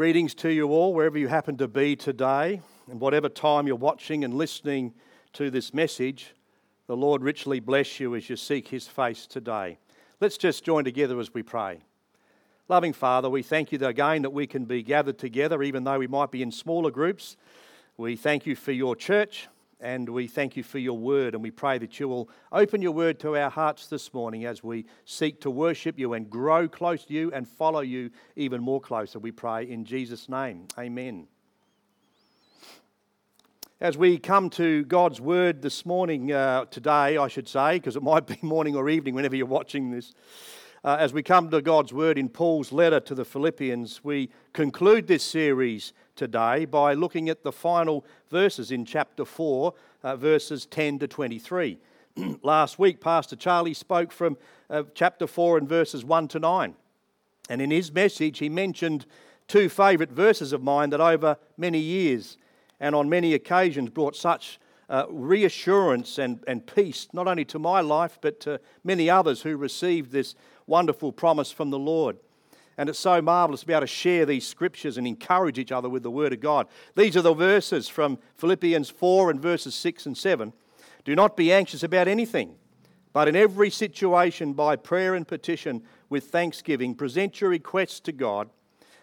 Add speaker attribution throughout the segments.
Speaker 1: Greetings to you all, wherever you happen to be today, and whatever time you're watching and listening to this message. The Lord richly bless you as you seek his face today. Let's just join together as we pray. Loving Father, we thank you again that we can be gathered together, even though we might be in smaller groups. We thank you for your church and we thank you for your word. And we pray that you will open your word to our hearts this morning as we seek to worship you and grow close to you and follow you even more closer. We pray in Jesus' name. Amen. As we come to God's word this morning, uh, today, I should say, because it might be morning or evening whenever you're watching this. Uh, as we come to God's word in Paul's letter to the Philippians, we conclude this series today by looking at the final verses in chapter 4, uh, verses 10 to 23. Last week, Pastor Charlie spoke from uh, chapter 4 and verses 1 to 9. And in his message, he mentioned two favourite verses of mine that over many years and on many occasions brought such uh, reassurance and, and peace, not only to my life, but to many others who received this wonderful promise from the Lord. And it's so marvelous to be able to share these scriptures and encourage each other with the Word of God. These are the verses from Philippians 4 and verses 6 and 7. Do not be anxious about anything, but in every situation, by prayer and petition, with thanksgiving, present your requests to God,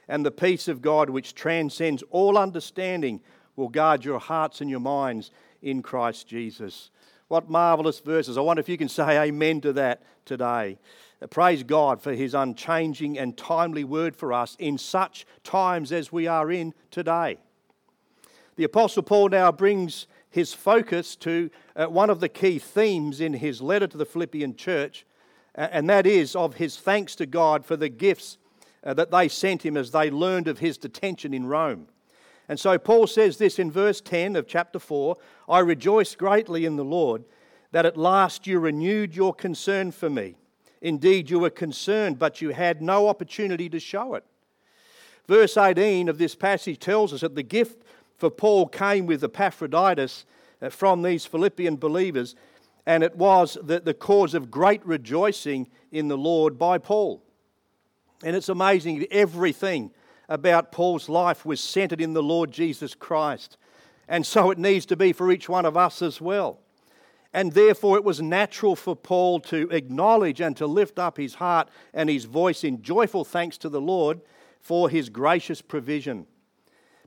Speaker 1: and the peace of God, which transcends all understanding, will guard your hearts and your minds in Christ Jesus. What marvelous verses. I wonder if you can say amen to that today. Praise God for his unchanging and timely word for us in such times as we are in today. The Apostle Paul now brings his focus to uh, one of the key themes in his letter to the Philippian church, and that is of his thanks to God for the gifts uh, that they sent him as they learned of his detention in Rome. And so Paul says this in verse 10 of chapter 4 I rejoice greatly in the Lord that at last you renewed your concern for me. Indeed, you were concerned, but you had no opportunity to show it. Verse 18 of this passage tells us that the gift for Paul came with Epaphroditus uh, from these Philippian believers, and it was the, the cause of great rejoicing in the Lord by Paul. And it's amazing, everything about Paul's life was centered in the Lord Jesus Christ. And so it needs to be for each one of us as well. And therefore, it was natural for Paul to acknowledge and to lift up his heart and his voice in joyful thanks to the Lord for his gracious provision.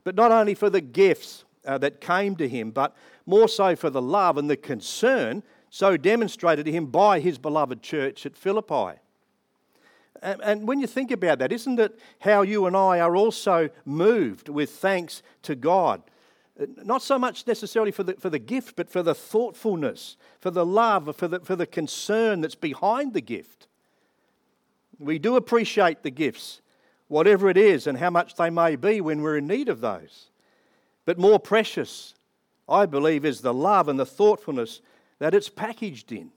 Speaker 1: But not only for the gifts uh, that came to him, but more so for the love and the concern so demonstrated to him by his beloved church at Philippi. And, and when you think about that, isn't it how you and I are also moved with thanks to God not so much necessarily for the, for the gift, but for the thoughtfulness, for the love, for the, for the concern that's behind the gift. We do appreciate the gifts, whatever it is, and how much they may be when we're in need of those. But more precious, I believe, is the love and the thoughtfulness that it's packaged in.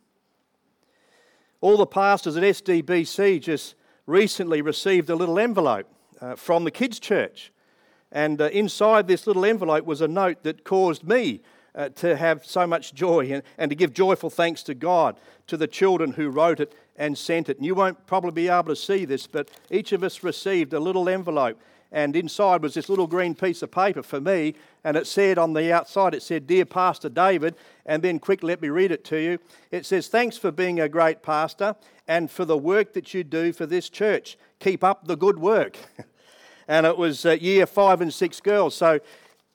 Speaker 1: All the pastors at SDBC just recently received a little envelope uh, from the kids' church and uh, inside this little envelope was a note that caused me uh, to have so much joy and, and to give joyful thanks to God, to the children who wrote it and sent it. And you won't probably be able to see this, but each of us received a little envelope. And inside was this little green piece of paper for me, and it said on the outside, it said, Dear Pastor David, and then quick, let me read it to you. It says, Thanks for being a great pastor and for the work that you do for this church. Keep up the good work. and it was uh, year five and six girls. So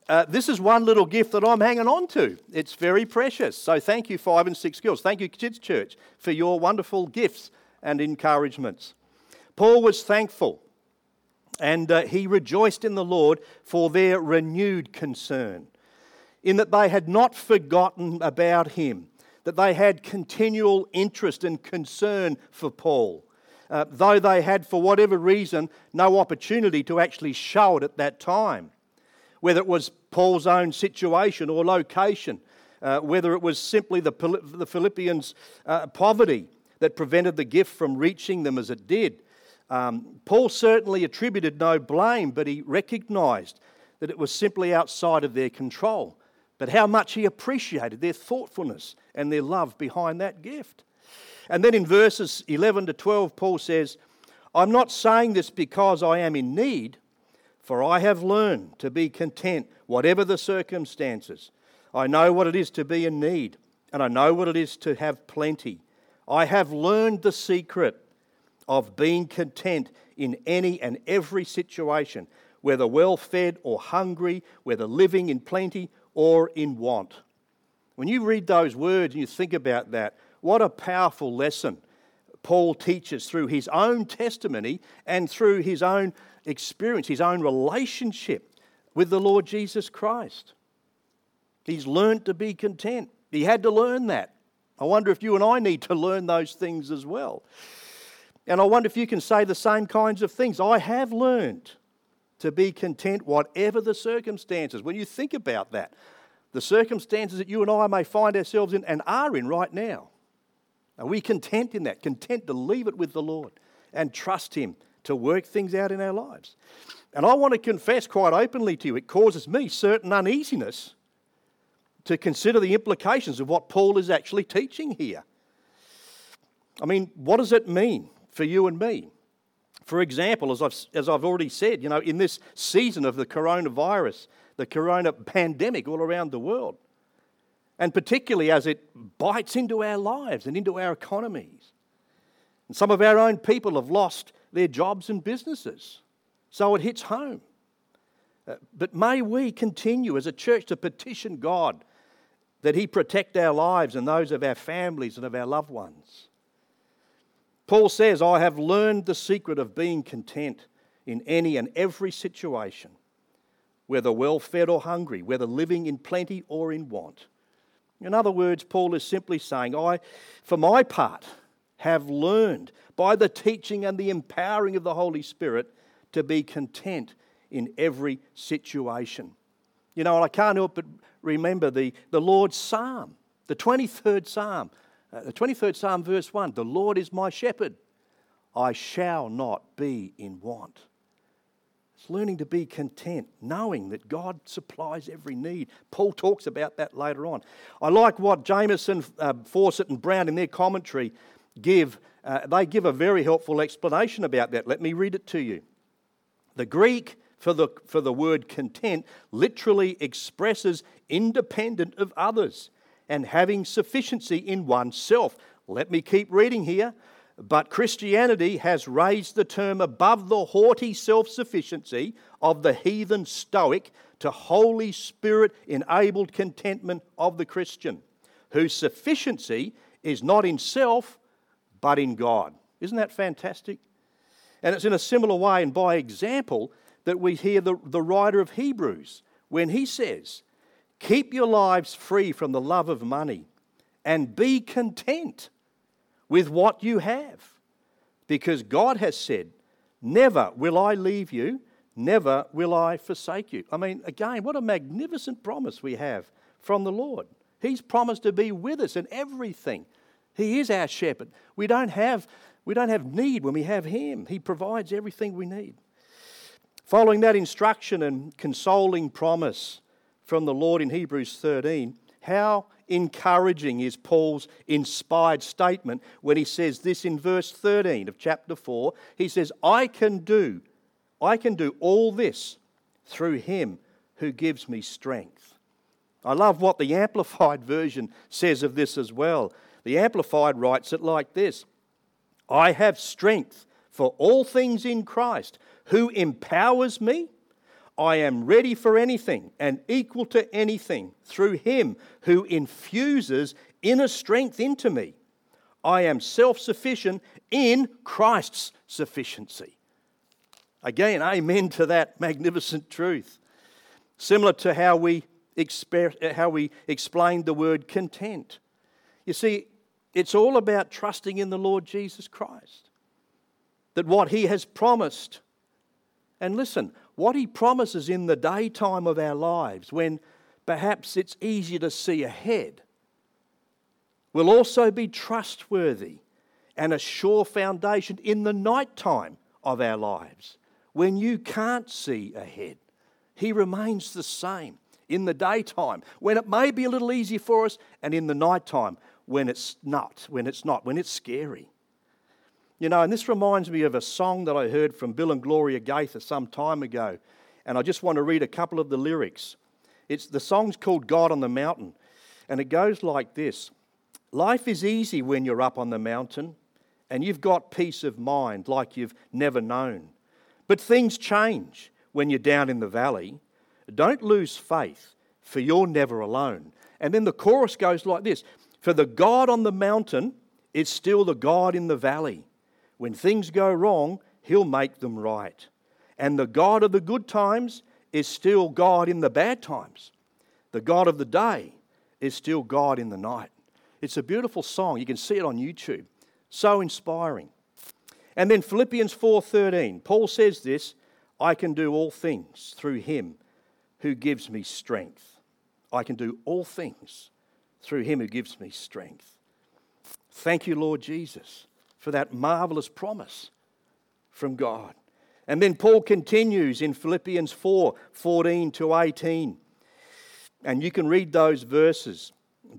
Speaker 1: uh, this is one little gift that I'm hanging on to. It's very precious. So thank you, five and six girls. Thank you, Kids Church, for your wonderful gifts and encouragements. Paul was thankful and uh, he rejoiced in the Lord for their renewed concern, in that they had not forgotten about him, that they had continual interest and concern for Paul uh, though they had, for whatever reason, no opportunity to actually show it at that time. Whether it was Paul's own situation or location, uh, whether it was simply the, the Philippians' uh, poverty that prevented the gift from reaching them as it did. Um, Paul certainly attributed no blame, but he recognized that it was simply outside of their control. But how much he appreciated their thoughtfulness and their love behind that gift. And then in verses 11 to 12, Paul says, I'm not saying this because I am in need, For I have learned to be content, whatever the circumstances. I know what it is to be in need, and I know what it is to have plenty. I have learned the secret of being content in any and every situation, whether well fed or hungry, whether living in plenty or in want. When you read those words and you think about that, what a powerful lesson Paul teaches through his own testimony and through his own experience, his own relationship with the Lord Jesus Christ. He's learned to be content. He had to learn that. I wonder if you and I need to learn those things as well. And I wonder if you can say the same kinds of things. I have learned to be content, whatever the circumstances. When you think about that, the circumstances that you and I may find ourselves in and are in right now, are we content in that? Content to leave it with the Lord and trust Him to work things out in our lives? And I want to confess quite openly to you, it causes me certain uneasiness to consider the implications of what Paul is actually teaching here. I mean, what does it mean for you and me? For example, as I've, as I've already said, you know, in this season of the coronavirus, the corona pandemic all around the world, and particularly as it bites into our lives and into our economies. And some of our own people have lost their jobs and businesses, so it hits home. Uh, but may we continue as a church to petition God that He protect our lives and those of our families and of our loved ones. Paul says, I have learned the secret of being content in any and every situation, whether well fed or hungry, whether living in plenty or in want. In other words, Paul is simply saying, I, for my part, have learned by the teaching and the empowering of the Holy Spirit to be content in every situation. You know, I can't help but remember the, the Lord's Psalm, the 23rd Psalm. Uh, the 23rd Psalm, verse 1 The Lord is my shepherd, I shall not be in want. It's learning to be content, knowing that God supplies every need. Paul talks about that later on. I like what Jamieson, uh, Fausset, and Brown in their commentary give. Uh, they give a very helpful explanation about that. Let me read it to you. The Greek for the, for the word content literally expresses independent of others and having sufficiency in oneself. Let me keep reading here. But Christianity has raised the term above the haughty self sufficiency of the heathen Stoic to Holy Spirit enabled contentment of the Christian, whose sufficiency is not in self, but in God. Isn't that fantastic? And it's in a similar way and by example that we hear the, the writer of Hebrews when he says, Keep your lives free from the love of money and be content with what you have. Because God has said, Never will I leave you, never will I forsake you. I mean, again, what a magnificent promise we have from the Lord. He's promised to be with us in everything. He is our shepherd. We don't have, we don't have need when we have Him, He provides everything we need. Following that instruction and consoling promise from the Lord in Hebrews 13, how encouraging is Paul's inspired statement when he says this in verse 13 of chapter 4. He says, I can do, I can do all this through him who gives me strength. I love what the Amplified version says of this as well. The Amplified writes it like this I have strength for all things in Christ who empowers me. I am ready for anything and equal to anything through him who infuses inner strength into me. I am self sufficient in Christ's sufficiency. Again, amen to that magnificent truth. Similar to how we, exper- uh, how we explained the word content. You see, it's all about trusting in the Lord Jesus Christ. That what he has promised and listen, what He promises in the daytime of our lives, when perhaps it's easier to see ahead, will also be trustworthy and a sure foundation in the nighttime of our lives, when you can't see ahead. He remains the same in the daytime, when it may be a little easier for us, and in the nighttime, when it's not, when it's not, when it's scary. You know, and this reminds me of a song that I heard from Bill and Gloria Gaither some time ago. And I just want to read a couple of the lyrics. It's, the song's called God on the Mountain, and it goes like this Life is easy when you're up on the mountain, and you've got peace of mind like you've never known. But things change when you're down in the valley. Don't lose faith, for you're never alone. And then the chorus goes like this For the God on the mountain is still the God in the valley. When things go wrong, he'll make them right. And the God of the good times is still God in the bad times. The God of the day is still God in the night. It's a beautiful song. You can see it on YouTube. So inspiring. And then Philippians 4:13. Paul says this, I can do all things through him who gives me strength. I can do all things through him who gives me strength. Thank you, Lord Jesus, for that marvelous promise from God. And then Paul continues in Philippians 4 14 to 18. And you can read those verses.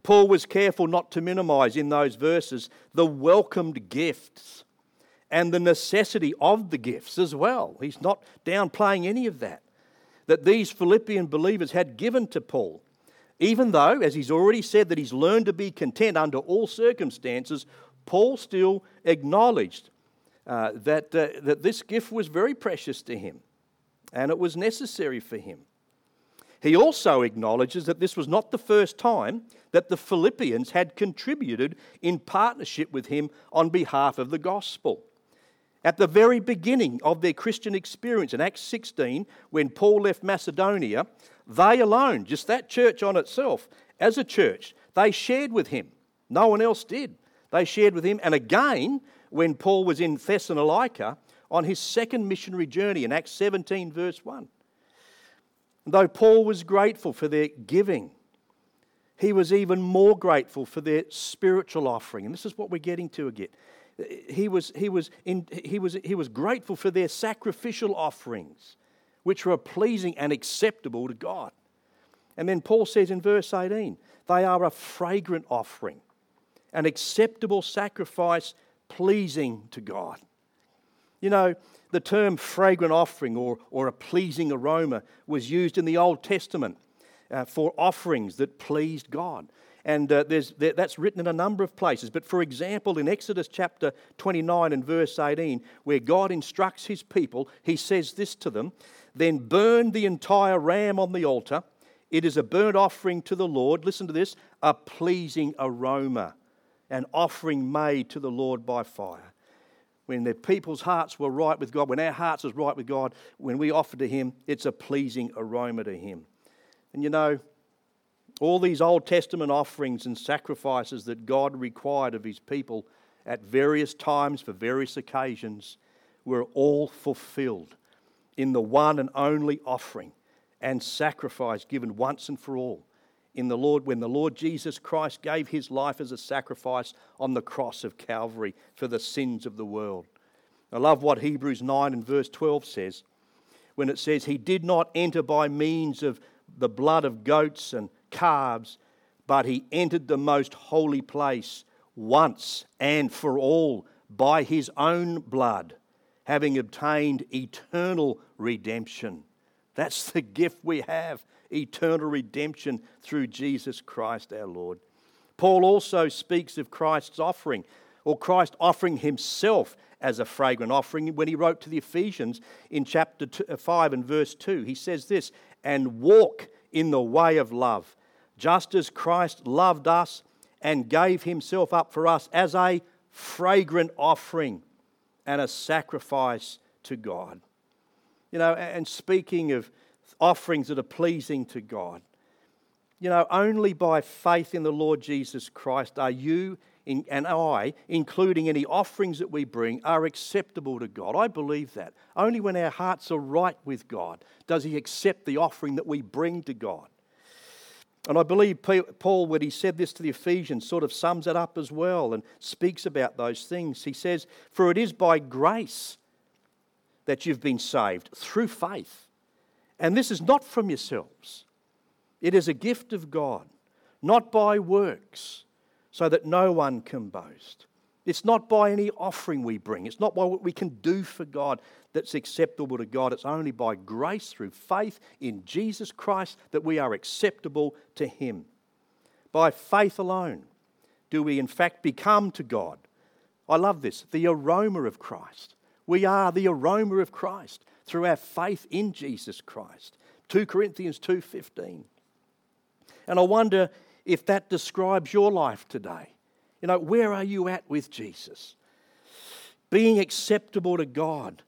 Speaker 1: Paul was careful not to minimize in those verses the welcomed gifts and the necessity of the gifts as well. He's not downplaying any of that. That these Philippian believers had given to Paul. Even though, as he's already said, that he's learned to be content under all circumstances, Paul still acknowledged uh, that, uh, that this gift was very precious to him and it was necessary for him. He also acknowledges that this was not the first time that the Philippians had contributed in partnership with him on behalf of the gospel. At the very beginning of their Christian experience in Acts 16, when Paul left Macedonia, they alone, just that church on itself, as a church, they shared with him. No one else did. They shared with him. And again, when Paul was in Thessalonica on his second missionary journey in Acts 17, verse 1. Though Paul was grateful for their giving, he was even more grateful for their spiritual offering. And this is what we're getting to again. He was, he was, in, he was, he was grateful for their sacrificial offerings, which were pleasing and acceptable to God. And then Paul says in verse 18, they are a fragrant offering, an acceptable sacrifice pleasing to God. You know, the term fragrant offering or, or a pleasing aroma was used in the Old Testament uh, for offerings that pleased God. And uh, there, that's written in a number of places. But for example, in Exodus chapter 29 and verse 18, where God instructs his people, he says this to them Then burn the entire ram on the altar. It is a burnt offering to the Lord. Listen to this a pleasing aroma, an offering made to the Lord by fire when the people's hearts were right with God, when our hearts was right with God, when we offer to Him, it's a pleasing aroma to Him. And you know, all these Old Testament offerings and sacrifices that God required of His people at various times for various occasions were all fulfilled in the one and only offering and sacrifice given once and for all in the Lord when the Lord Jesus Christ gave his life as a sacrifice on the cross of Calvary for the sins of the world. I love what Hebrews 9 and verse 12 says when it says, He did not enter by means of the blood of goats and calves, but he entered the most holy place once and for all by his own blood, having obtained eternal redemption. That's the gift we have eternal redemption through Jesus Christ our Lord. Paul also speaks of Christ's offering, or Christ offering himself as a fragrant offering when he wrote to the Ephesians in chapter uh, 5 and verse 2. He says this, and walk in the way of love, just as Christ loved us and gave himself up for us as a fragrant offering and a sacrifice to God. You know, and speaking of offerings that are pleasing to God. You know, only by faith in the Lord Jesus Christ are you and I, including any offerings that we bring, are acceptable to God. I believe that. Only when our hearts are right with God does He accept the offering that we bring to God. And I believe Paul, when he said this to the Ephesians, sort of sums it up as well and speaks about those things. He says, For it is by grace that you've been saved through faith. And this is not from yourselves, it is a gift of God, not by works, so that no one can boast. It's not by any offering we bring. It's not by what we can do for God. that's acceptable to God. It's only by grace through faith in Jesus Christ that we are acceptable to Him. By faith alone do we, in fact, become to God. I love this the aroma of Christ. We are the aroma of Christ through our faith in Jesus Christ. 2 Corinthians 2:15. And I wonder if that describes your life today. You know, where are you at with Jesus? Being acceptable to God,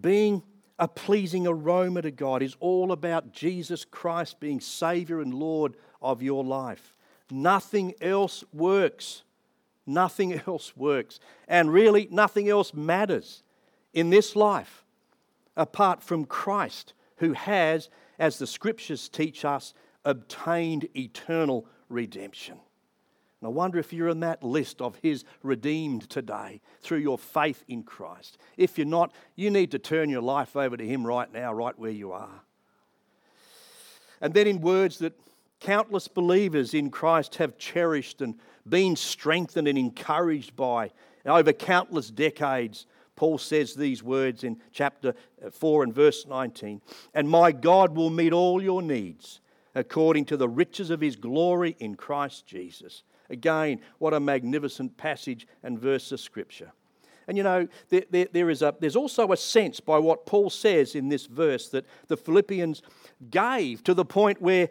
Speaker 1: being a pleasing aroma to God is all about Jesus Christ being Savior and Lord of your life. Nothing else works. Nothing else works. And really, nothing else matters in this life apart from Christ, who has, as the scriptures teach us, obtained eternal redemption. And I wonder if you're in that list of His redeemed today through your faith in Christ. If you're not, you need to turn your life over to Him right now, right where you are. And then, in words that countless believers in Christ have cherished and been strengthened and encouraged by over countless decades, Paul says these words in chapter uh, 4 and verse 19 And my God will meet all your needs according to the riches of his glory in Christ Jesus. Again, what a magnificent passage and verse of Scripture. And you know, there, there, there is a, there's also a sense by what Paul says in this verse that the Philippians gave to the point where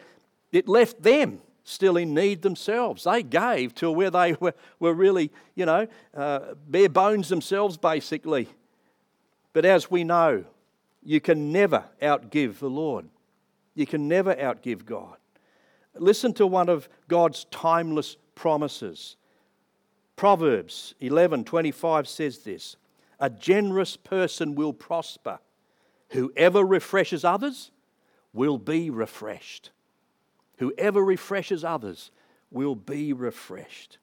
Speaker 1: it left them still in need themselves. They gave to where they were, were really, you know, uh, bare bones themselves, basically. But as we know, you can never outgive the Lord. You can never outgive God. Listen to one of God's timeless promises. Proverbs 11:25 says this, a generous person will prosper. Whoever refreshes others will be refreshed. Whoever refreshes others will be refreshed.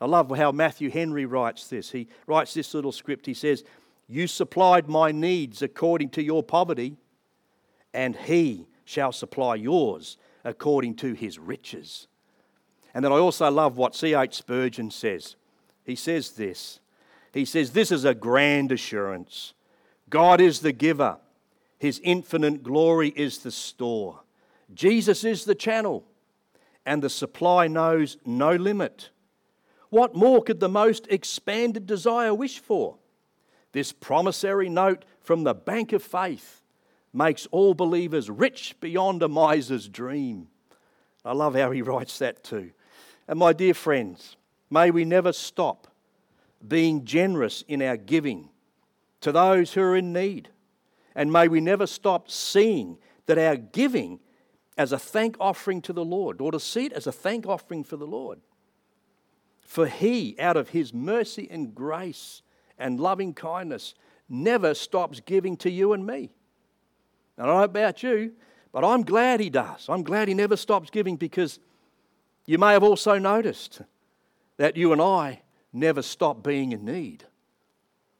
Speaker 1: I love how Matthew Henry writes this. He writes this little script. He says, You supplied my needs according to your poverty, and he shall supply yours according to his riches. And then I also love what C.H. Spurgeon says. He says this He says, This is a grand assurance. God is the giver, his infinite glory is the store. Jesus is the channel, and the supply knows no limit. What more could the most expanded desire wish for? This promissory note from the bank of faith makes all believers rich beyond a miser's dream. I love how he writes that too. And my dear friends, may we never stop being generous in our giving to those who are in need. And may we never stop seeing that our giving as a thank offering to the Lord, or to see it as a thank offering for the Lord. For He, out of His mercy and grace and loving kindness, never stops giving to you and me. I don't know about you, but I'm glad He does. I'm glad He never stops giving because you may have also noticed that you and I never stop being in need.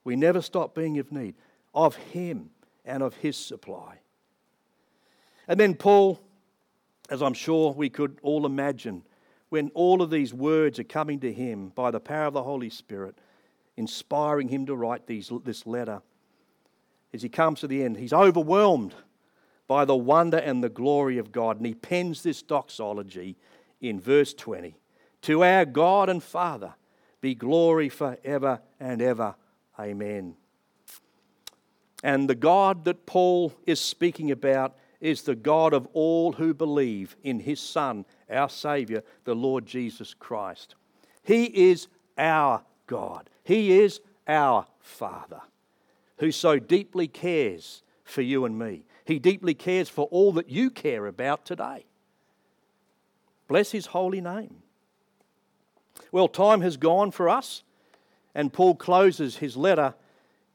Speaker 1: We never stop being in need of Him and of His supply. And then Paul as I'm sure we could all imagine, when all of these words are coming to him by the power of the Holy Spirit, inspiring him to write these, this letter. As he comes to the end, he's overwhelmed by the wonder and the glory of God. And he pens this doxology in verse 20 To our God and Father be glory forever and ever. Amen. And the God that Paul is speaking about is the God of all who believe in his Son, our Savior, the Lord Jesus Christ. He is our God. He is our Father who so deeply cares for you and me. He deeply cares for all that you care about today. Bless his holy name. Well, time has gone for us, and Paul closes his letter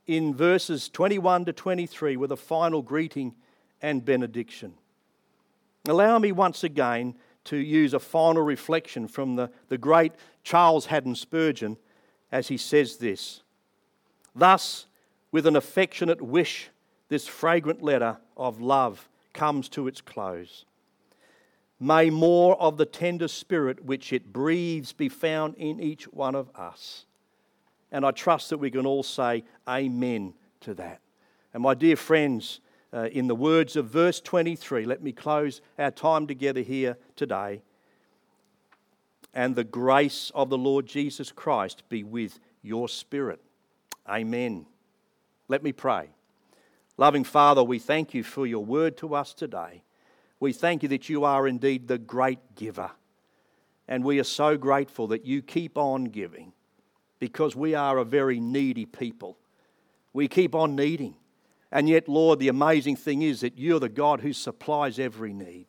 Speaker 1: in verses 21 to 23 with a final greeting and benediction. Allow me once again to use a final reflection from the, the great Charles Haddon Spurgeon as he says this Thus, with an affectionate wish, this fragrant letter of love comes to its close. May more of the tender spirit which it breathes be found in each one of us. And I trust that we can all say amen to that. And my dear friends, uh, in the words of verse 23, let me close our time together here today. And the grace of the Lord Jesus Christ be with your spirit. Amen. Let me pray. Loving Father, we thank you for your word to us today. We thank you that you are indeed the great giver. And we are so grateful that you keep on giving because we are a very needy people. We keep on needing. And yet, Lord, the amazing thing is that you're the God who supplies every need.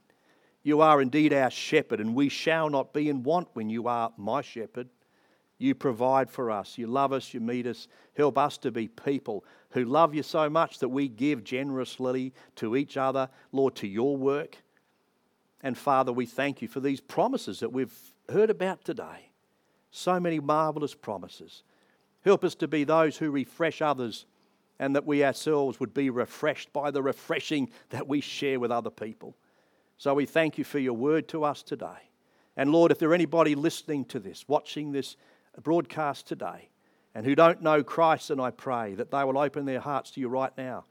Speaker 1: You are indeed our shepherd, and we shall not be in want when you are my shepherd. You provide for us. You love us. You meet us. Help us to be people who love you so much that we give generously to each other, Lord, to your work. And Father, we thank you for these promises that we've heard about today. So many marvelous promises. Help us to be those who refresh others and that we ourselves would be refreshed by the refreshing that we share with other people. So we thank you for your word to us today. And Lord, if there are anybody listening to this, watching this broadcast today, and who don't know Christ, and I pray that they will open their hearts to you right now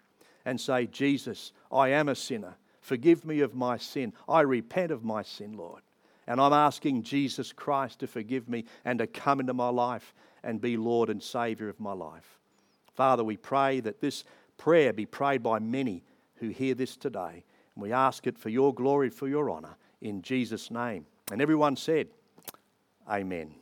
Speaker 1: and say, Jesus, I am a sinner. Forgive me of my sin. I repent of my sin, Lord. And I'm asking Jesus Christ to forgive me and to come into my life and be Lord and Savior of my life. Father, we pray that this prayer be prayed by many who hear this today. And we ask it for your glory, for your honour, in Jesus' name. And everyone said, Amen.